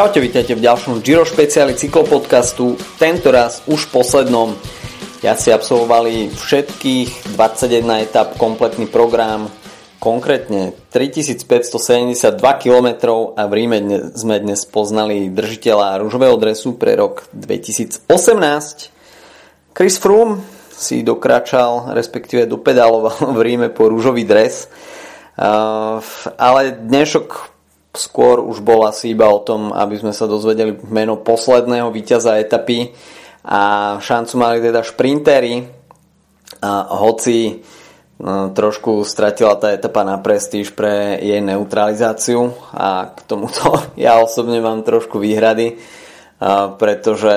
Čaute, vítajte v ďalšom Giro špeciáli cyklopodcastu, tento raz už poslednom. Ja si absolvovali všetkých 21 etap, kompletný program, konkrétne 3572 km a v Ríme sme dnes poznali držiteľa rúžového dresu pre rok 2018. Chris Froome si dokračal, respektíve dopedaloval v Ríme po rúžový dres. Uh, ale dnešok skôr už bol asi iba o tom, aby sme sa dozvedeli meno posledného víťaza etapy. A šancu mali teda šprintery. A hoci no, trošku stratila tá etapa na prestíž pre jej neutralizáciu a k tomuto ja osobne mám trošku výhrady, pretože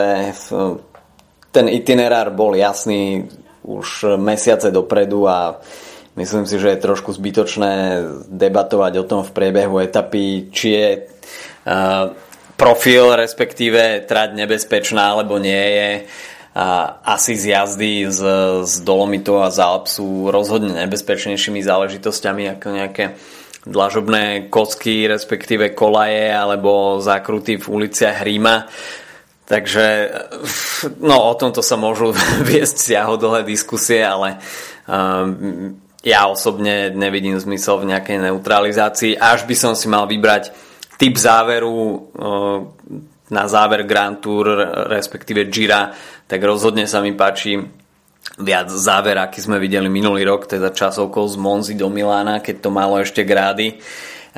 ten itinerár bol jasný už mesiace dopredu a Myslím si, že je trošku zbytočné debatovať o tom v priebehu etapy, či je uh, profil, respektíve trať nebezpečná, alebo nie je. A asi z jazdy z, z Dolomitu a z Alp sú rozhodne nebezpečnejšími záležitosťami ako nejaké dlažobné kocky, respektíve kolaje alebo zákruty v uliciach Ríma. Takže no, o tomto sa môžu viesť siahodlhé diskusie, ale um, ja osobne nevidím zmysel v nejakej neutralizácii. Až by som si mal vybrať typ záveru na záver Grand Tour, respektíve Gira, tak rozhodne sa mi páči viac záver, aký sme videli minulý rok, teda časovkou z Monzy do Milána, keď to malo ešte grády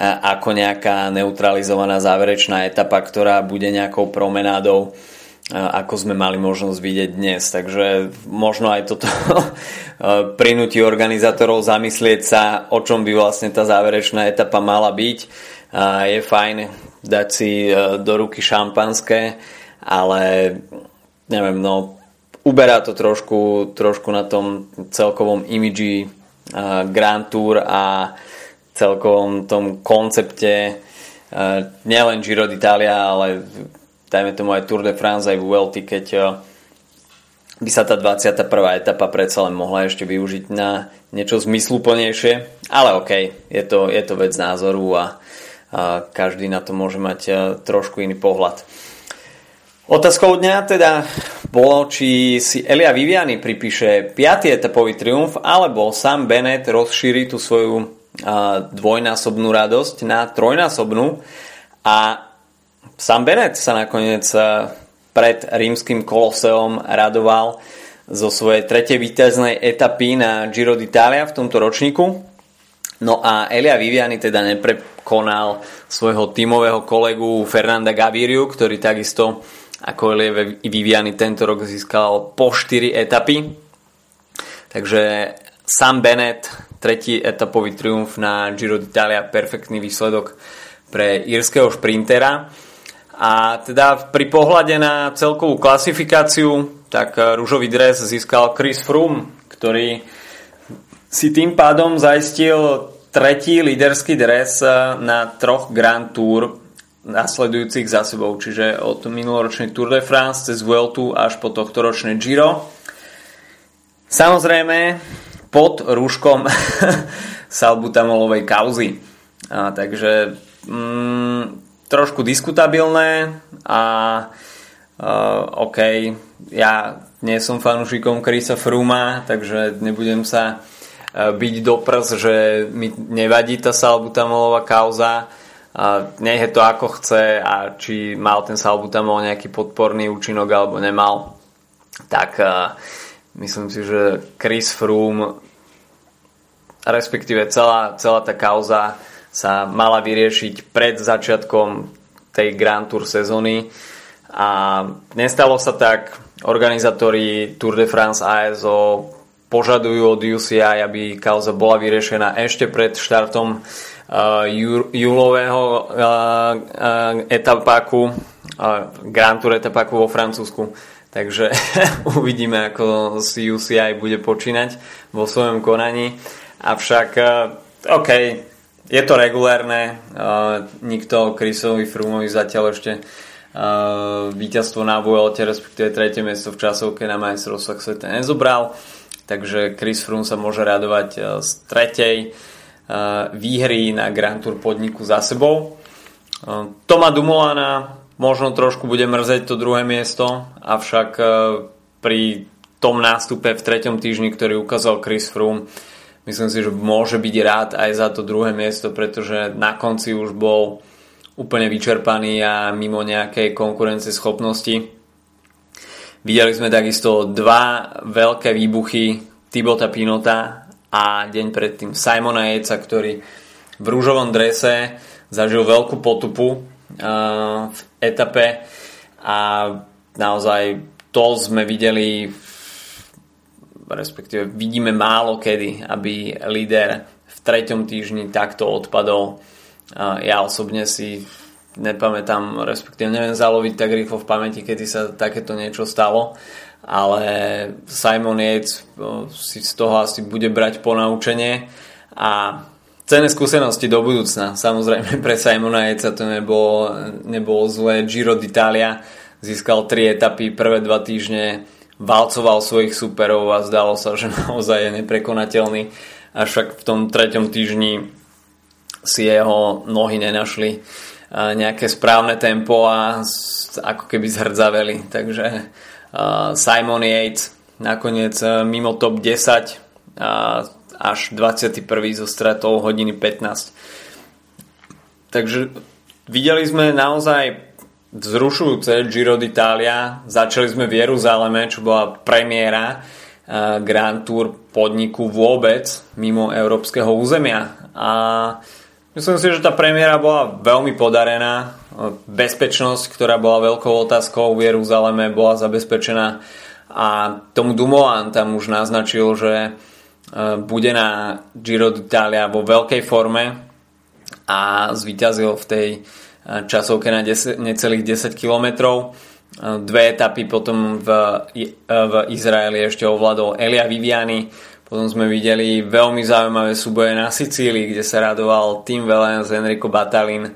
ako nejaká neutralizovaná záverečná etapa, ktorá bude nejakou promenádou ako sme mali možnosť vidieť dnes. Takže možno aj toto prinúti organizátorov zamyslieť sa, o čom by vlastne tá záverečná etapa mala byť. Je fajn dať si e, do ruky šampanské, ale neviem, no uberá to trošku, trošku na tom celkovom imidži e, Grand Tour a celkovom tom koncepte e, nielen Giro d'Italia, ale dajme tomu aj Tour de France, aj Vuelty, keď eh, by sa tá 21. etapa predsa len mohla ešte využiť na niečo zmysluplnejšie, ale OK, je to, je to vec názoru a, a každý na to môže mať eh, trošku iný pohľad. Otázkou dňa teda bolo, či si Elia Viviani pripíše 5. etapový triumf, alebo Sam Bennett rozšíri tú svoju eh, dvojnásobnú radosť na trojnásobnú a Sam Bennett sa nakoniec eh, pred rímským koloseom radoval zo svojej tretej víťaznej etapy na Giro d'Italia v tomto ročníku. No a Elia Viviani teda neprekonal svojho tímového kolegu Fernanda Gaviriu, ktorý takisto ako Elia Viviani tento rok získal po 4 etapy. Takže Sam Bennett, tretí etapový triumf na Giro d'Italia, perfektný výsledok pre írskeho šprintera. A teda pri pohľade na celkovú klasifikáciu, tak eh, rúžový dres získal Chris Froome, ktorý si tým pádom zaistil tretí líderský dres eh, na troch Grand Tour nasledujúcich za sebou, čiže od minuloročnej Tour de France cez Vueltu až po tohto ročné Giro. Samozrejme pod rúškom salbutamolovej kauzy. A, takže mm, trošku diskutabilné a uh, OK, ja nie som fanúšikom Krisa Fruma, takže nebudem sa uh, byť do že mi nevadí tá salbutamolová kauza. A nech je to ako chce a či mal ten salbutamol nejaký podporný účinok alebo nemal tak uh, myslím si, že Chris Froome respektíve celá, celá tá kauza sa mala vyriešiť pred začiatkom tej Grand Tour sezóny a nestalo sa tak. Organizátori Tour de France ASO požadujú od UCI, aby kauza bola vyriešená ešte pred štartom uh, júlového uh, uh, etapáku, uh, Grand Tour etapáku vo Francúzsku. Takže uvidíme, ako si UCI bude počínať vo svojom konaní. Avšak, uh, OK, je to regulérne, uh, nikto Chrisovi Frumovi zatiaľ ešte uh, víťazstvo na Vuelte, respektíve tretie miesto v časovke na majstrovstvách sveta nezobral, takže Chris Froome sa môže radovať uh, z tretej uh, výhry na Grand Tour podniku za sebou. Uh, Toma Dumolana možno trošku bude mrzeť to druhé miesto, avšak pri tom nástupe v treťom týždni, ktorý ukázal Chris Froome, myslím si, že môže byť rád aj za to druhé miesto, pretože na konci už bol úplne vyčerpaný a mimo nejakej konkurencie schopnosti. Videli sme takisto dva veľké výbuchy Tibota Pinota a deň predtým Simona Jejca, ktorý v rúžovom drese zažil veľkú potupu uh, v etape a naozaj to sme videli respektíve vidíme málo kedy, aby líder v treťom týždni takto odpadol. Ja osobne si nepamätám, respektíve neviem zaloviť tak rýchlo v pamäti, kedy sa takéto niečo stalo, ale Simon Yates si z toho asi bude brať ponaučenie a cenné skúsenosti do budúcna. Samozrejme pre Simona Yatesa to nebolo, nebolo zlé. Giro d'Italia získal tri etapy, prvé dva týždne valcoval svojich superov a zdalo sa, že naozaj je neprekonateľný. Avšak v tom treťom týždni si jeho nohy nenašli nejaké správne tempo a ako keby zhrdzaveli. Takže Simon Yates nakoniec mimo top 10 až 21. zo stratou hodiny 15. Takže videli sme naozaj vzrušujúce Giro d'Italia. Začali sme v Jeruzaleme, čo bola premiéra uh, Grand Tour podniku vôbec mimo európskeho územia. A myslím si, že tá premiéra bola veľmi podarená. Bezpečnosť, ktorá bola veľkou otázkou v Jeruzaleme, bola zabezpečená a tomu Dumoulin tam už naznačil, že uh, bude na Giro d'Italia vo veľkej forme a zvíťazil v tej časovke na 10, necelých 10 km. Dve etapy potom v, v Izraeli ešte ovládol Elia Viviani. Potom sme videli veľmi zaujímavé súboje na Sicílii, kde sa radoval Tim Wellens, Enrico Batalin.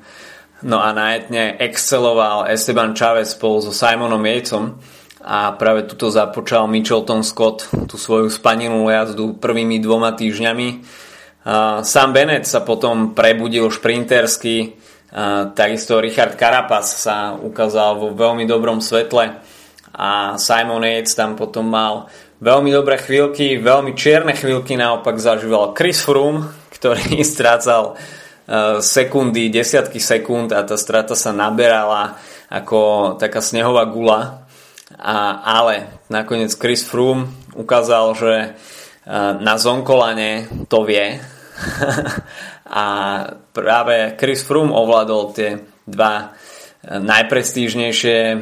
No a na etne exceloval Esteban Chavez spolu so Simonom Jejcom a práve tuto započal Mitchelton Scott tú svoju spaninú jazdu prvými dvoma týždňami. Sam Bennett sa potom prebudil šprintersky, takisto Richard Carapaz sa ukázal vo veľmi dobrom svetle a Simon Yates tam potom mal veľmi dobré chvíľky, veľmi čierne chvíľky naopak zažíval Chris Froome, ktorý strácal e, sekundy, desiatky sekúnd a tá strata sa naberala ako taká snehová gula. A, ale nakoniec Chris Froome ukázal, že e, na Zonkolane to vie a práve Chris Froome ovládol tie dva eh, najprestížnejšie eh,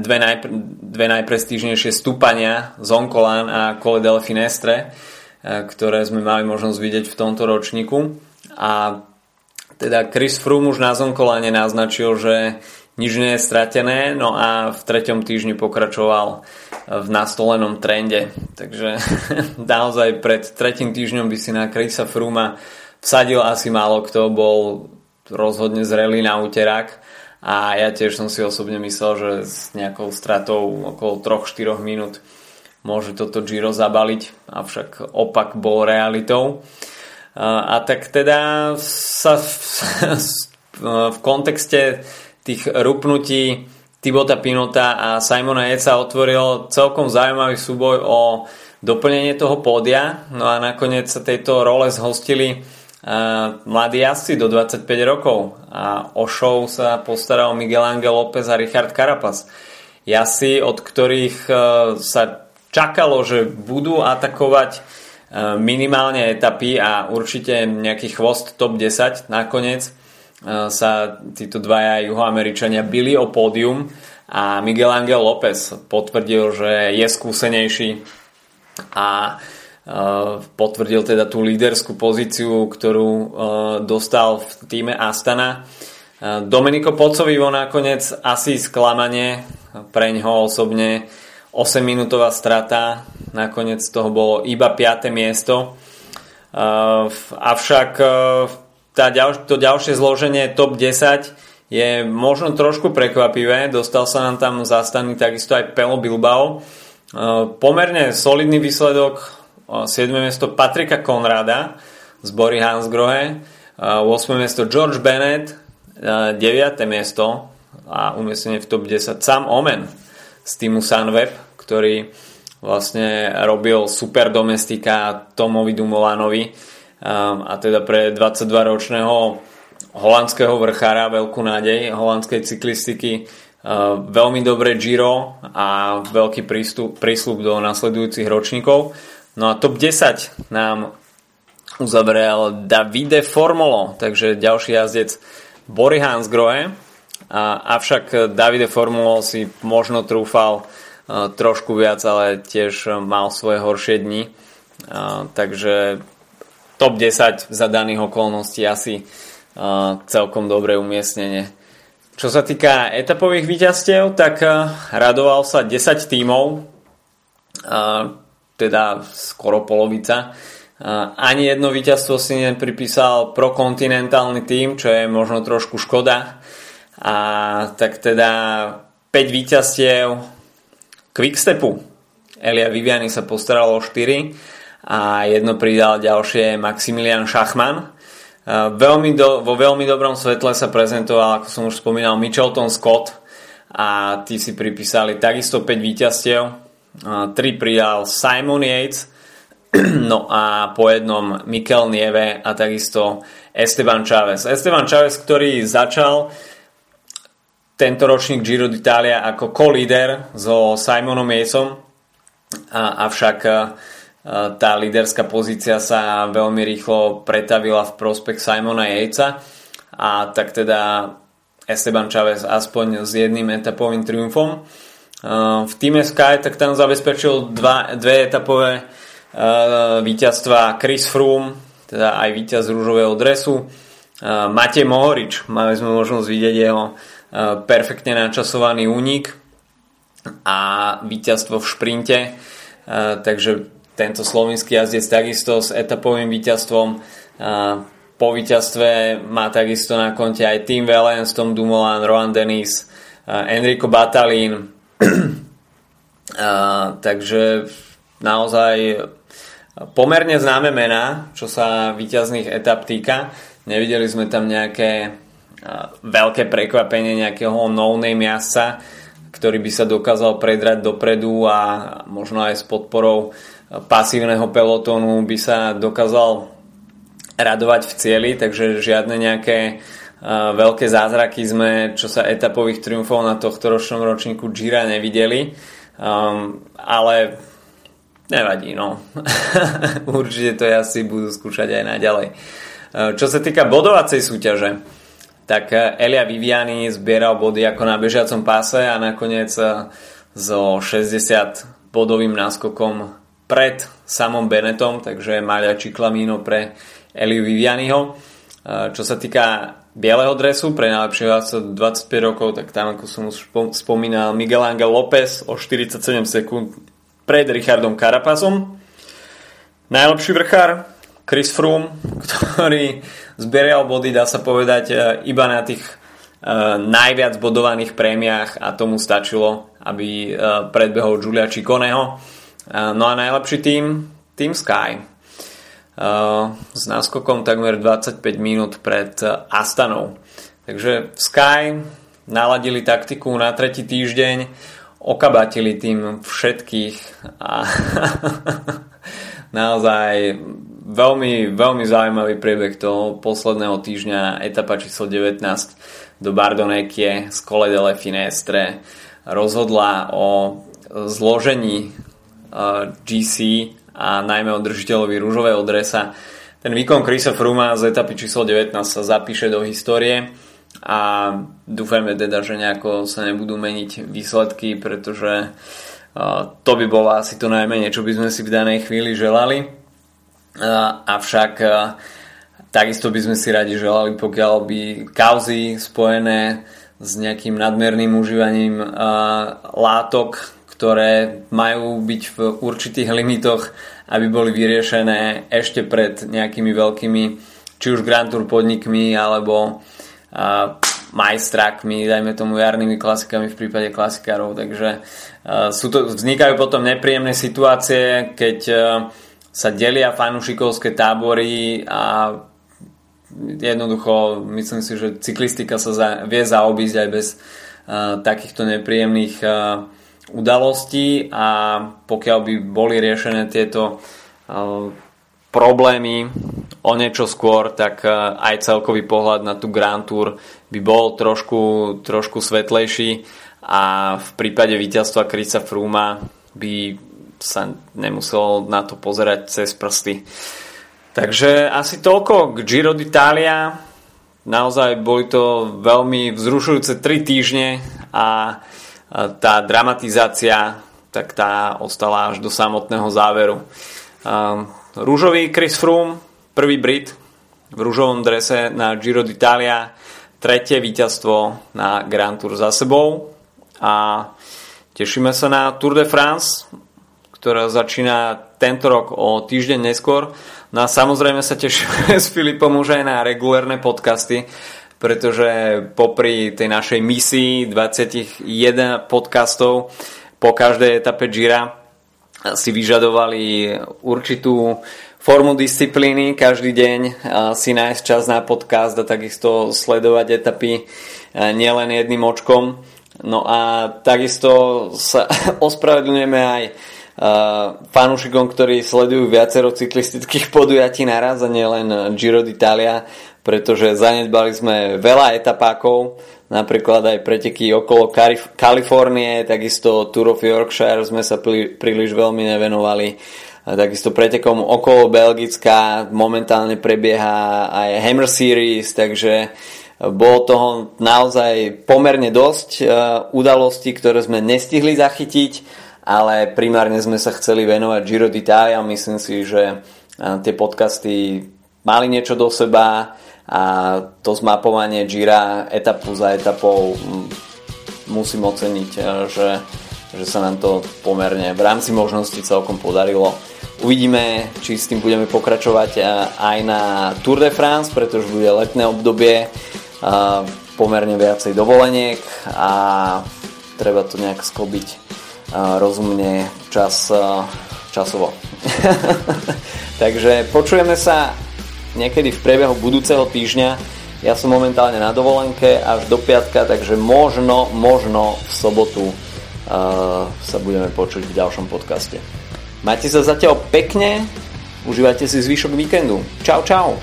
dve, najpr- dve najprestížnejšie stúpania Zonkolan a Cole del Finestre, eh, ktoré sme mali možnosť vidieť v tomto ročníku. A teda Chris Froome už na Zonkolane naznačil, že nič nie je stratené, no a v treťom týždni pokračoval v nastolenom trende. Takže naozaj pred tretím týždňom by si na Chrisa Fruma vsadil asi málo kto, bol rozhodne zrelý na úterák a ja tiež som si osobne myslel, že s nejakou stratou okolo 3-4 minút môže toto Giro zabaliť, avšak opak bol realitou. A tak teda sa v, v kontexte tých rupnutí Tibota Pinota a Simona Eca otvoril celkom zaujímavý súboj o doplnenie toho pódia. No a nakoniec sa tejto role zhostili mladí jazdci do 25 rokov a o show sa postaral Miguel Angel López a Richard Carapaz. Jazdci, od ktorých e, sa čakalo, že budú atakovať e, minimálne etapy a určite nejaký chvost top 10 nakoniec sa títo dvaja juhoameričania byli o pódium a Miguel Angel López potvrdil, že je skúsenejší a potvrdil teda tú líderskú pozíciu, ktorú dostal v týme Astana. Domenico Pocovi vo nakoniec asi sklamanie pre ňoho osobne 8 minútová strata nakoniec toho bolo iba 5. miesto avšak tá to ďalšie zloženie top 10 je možno trošku prekvapivé. Dostal sa nám tam zastaný takisto aj Pelo Bilbao. Pomerne solidný výsledok 7. E, miesto Patrika Konrada z Bory Hansgrohe, 8. E, miesto George Bennett, 9. miesto a umiestnenie v top 10 Sam Omen z týmu Sunweb, ktorý vlastne robil super domestika Tomovi Dumolanovi a teda pre 22-ročného holandského vrchára veľkú nádej holandskej cyklistiky veľmi dobré Giro a veľký prístup, prísľub do nasledujúcich ročníkov. No a top 10 nám uzavrel Davide Formolo, takže ďalší jazdec Bory Hansgrohe. A, avšak Davide Formolo si možno trúfal a, trošku viac, ale tiež mal svoje horšie dni. A, takže top 10 za daných okolností asi a, celkom dobré umiestnenie. Čo sa týka etapových víťazstiev, tak radoval sa 10 tímov, teda skoro polovica ani jedno víťazstvo si nepripísal prokontinentálny tým, čo je možno trošku škoda. A tak teda 5 víťazstiev Quickstepu. Elia Viviani sa postaral o 4 a jedno pridal ďalšie Maximilian Schachmann. Veľmi do, vo veľmi dobrom svetle sa prezentoval, ako som už spomínal, Michelton Scott a tí si pripísali takisto 5 víťazstiev. 3 pridal Simon Yates, no a po jednom Mikel Nieve a takisto Esteban Chávez. Esteban Chávez, ktorý začal tento ročník Giro d'Italia ako co-líder so Simonom Yatesom, a, avšak a, tá líderská pozícia sa veľmi rýchlo pretavila v prospech Simona Yatesa a tak teda Esteban Chávez aspoň s jedným etapovým triumfom. V týme Sky tak tam zabezpečil dva, dve etapové uh, víťazstva Chris Froome, teda aj víťaz rúžového dresu. Uh, Matej Mohorič, mali sme možnosť vidieť jeho perfektne načasovaný únik a víťazstvo v šprinte. Takže tento slovenský jazdec takisto s etapovým víťazstvom. Po víťazstve má takisto na konte aj Tim Wellens, Tom Dumoulin, Rohan Dennis, Enrico Batalín. Uh, takže naozaj pomerne známe mená, čo sa výťazných etap týka. Nevideli sme tam nejaké veľké prekvapenie nejakého no-name jazdca, ktorý by sa dokázal predrať dopredu a možno aj s podporou pasívneho pelotónu by sa dokázal radovať v cieli, takže žiadne nejaké veľké zázraky sme, čo sa etapových triumfov na tohto ročnom ročníku Gira nevideli. Um, ale Nevadí, no. Určite to asi budú skúšať aj naďalej. E, čo sa týka bodovacej súťaže, tak e, Elia Viviani zbieral body ako na bežiacom páse a nakoniec e, so 60 bodovým náskokom pred samom Benetom, takže Maľa Čiklamino pre Eliu Vivianiho. Čo sa týka bieleho dresu pre najlepšieho 25 rokov, tak tam ako som už spomínal Miguel Angel López o 47 sekúnd pred Richardom Karapazom. Najlepší vrchár Chris Froome, ktorý zbieral body, dá sa povedať, e, iba na tých uh, najviac bodovaných prémiách a tomu stačilo, aby uh, predbehol Giulia Ciconeho. Uh, no a najlepší tým, Team Sky. S náskokom takmer 25 minút pred Astanou. Takže Sky naladili taktiku na tretí týždeň okabatili tým všetkých a naozaj veľmi, veľmi zaujímavý priebeh toho posledného týždňa etapa číslo 19 do Bardonekie z Cole delle Finestre rozhodla o zložení GC a najmä o držiteľovi rúžového dresa. Ten výkon Chrisa Fruma z etapy číslo 19 sa zapíše do histórie a dúfajme teda, že nejako sa nebudú meniť výsledky, pretože to by bolo asi to najmenej, čo by sme si v danej chvíli želali. Avšak takisto by sme si radi želali, pokiaľ by kauzy spojené s nejakým nadmerným užívaním látok, ktoré majú byť v určitých limitoch, aby boli vyriešené ešte pred nejakými veľkými či už Grand Tour podnikmi alebo majstrakmi, dajme tomu jarnými klasikami v prípade klasikárov, takže uh, sú to, vznikajú potom nepríjemné situácie, keď uh, sa delia fanúšikovské tábory a jednoducho myslím si, že cyklistika sa za, vie zaobísť aj bez uh, takýchto nepríjemných uh, udalostí a pokiaľ by boli riešené tieto uh, problémy o niečo skôr, tak uh, aj celkový pohľad na tú Grand Tour by bol trošku, trošku svetlejší a v prípade víťazstva Krisa Fruma by sa nemusel na to pozerať cez prsty. Takže asi toľko k Giro d'Italia. Naozaj boli to veľmi vzrušujúce 3 týždne a tá dramatizácia tak tá ostala až do samotného záveru. Rúžový Chris Froome, prvý Brit v rúžovom drese na Giro d'Italia, tretie víťazstvo na Grand Tour za sebou a tešíme sa na Tour de France, ktorá začína tento rok o týždeň neskôr. No a samozrejme sa tešíme s Filipom už aj na regulérne podcasty, pretože popri tej našej misii 21 podcastov po každej etape Gira si vyžadovali určitú formu disciplíny každý deň si nájsť čas na podcast a takisto sledovať etapy nielen jedným očkom. No a takisto sa ospravedlňujeme aj fanúšikom, ktorí sledujú viacero cyklistických podujatí naraz a nielen Giro d'Italia, pretože zanedbali sme veľa etapákov, napríklad aj preteky okolo Kalifornie, takisto Tour of Yorkshire sme sa príliš veľmi nevenovali. A takisto pretekom okolo Belgická momentálne prebieha aj Hammer Series, takže bolo toho naozaj pomerne dosť udalostí, ktoré sme nestihli zachytiť ale primárne sme sa chceli venovať Giro d'Italia. Myslím si, že tie podcasty mali niečo do seba a to zmapovanie Gira etapu za etapou musím oceniť, že, že sa nám to pomerne v rámci možností celkom podarilo. Uvidíme, či s tým budeme pokračovať aj na Tour de France, pretože bude letné obdobie, pomerne viacej dovoleniek a treba to nejak sklobiť rozumne čas, časovo. Takže počujeme sa niekedy v priebehu budúceho týždňa. Ja som momentálne na dovolenke až do piatka, takže možno, možno v sobotu uh, sa budeme počuť v ďalšom podcaste. Majte sa zatiaľ pekne, užívajte si zvyšok víkendu. Čau, čau.